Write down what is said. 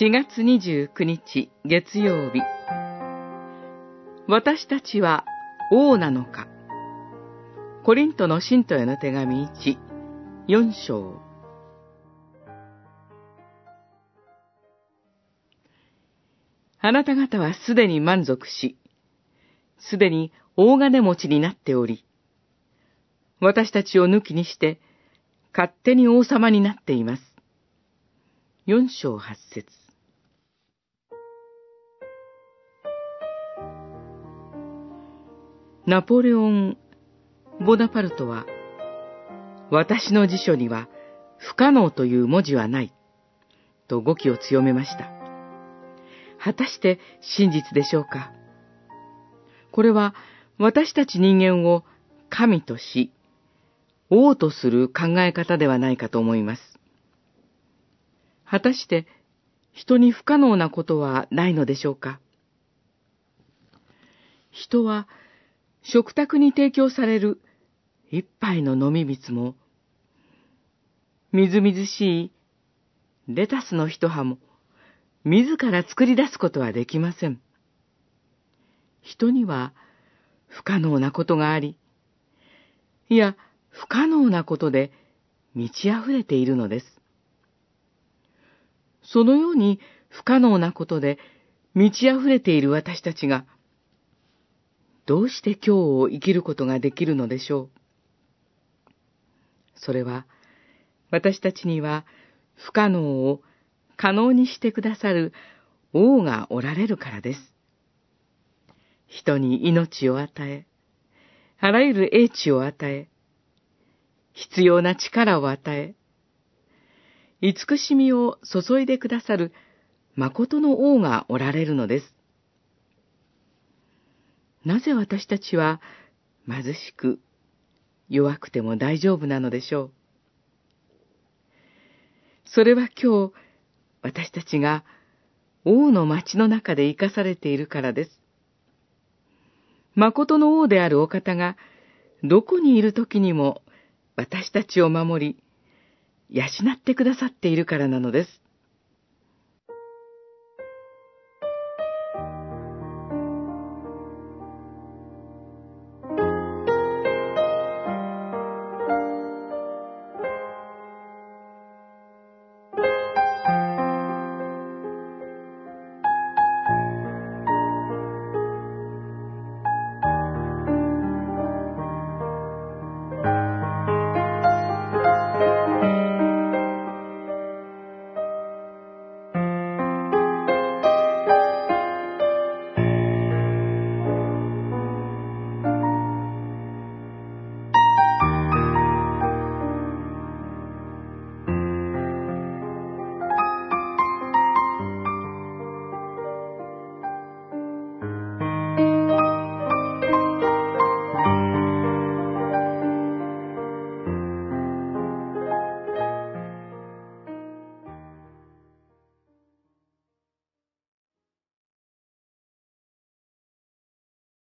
4月29日月曜日。私たちは王なのか。コリントの信徒への手紙1、4章。あなた方はすでに満足し、すでに大金持ちになっており、私たちを抜きにして、勝手に王様になっています。四章八節。ナポレオン・ボナパルトは、私の辞書には不可能という文字はない、と語気を強めました。果たして真実でしょうか？これは私たち人間を神とし、王とする考え方ではないかと思います。果たして人に不可能なことはないのでしょうか？人は食卓に提供される一杯の飲み水も、みずみずしいレタスの一葉も、自ら作り出すことはできません。人には不可能なことがあり、いや、不可能なことで満ち溢れているのです。そのように不可能なことで満ち溢れている私たちが、どうして今日を生きることができるのでしょう？それは、私たちには不可能を可能にしてくださる王がおられるからです。人に命を与え、あらゆる英知を与え、必要な力を与え、慈しみを注いでくださる誠の王がおられるのです。なぜ私たちは貧しく弱くても大丈夫なのでしょう？それは今日、私たちが王の町の中で生かされているからです。誠の王であるお方が、どこにいる時にも私たちを守り、養ってくださっているからなのです。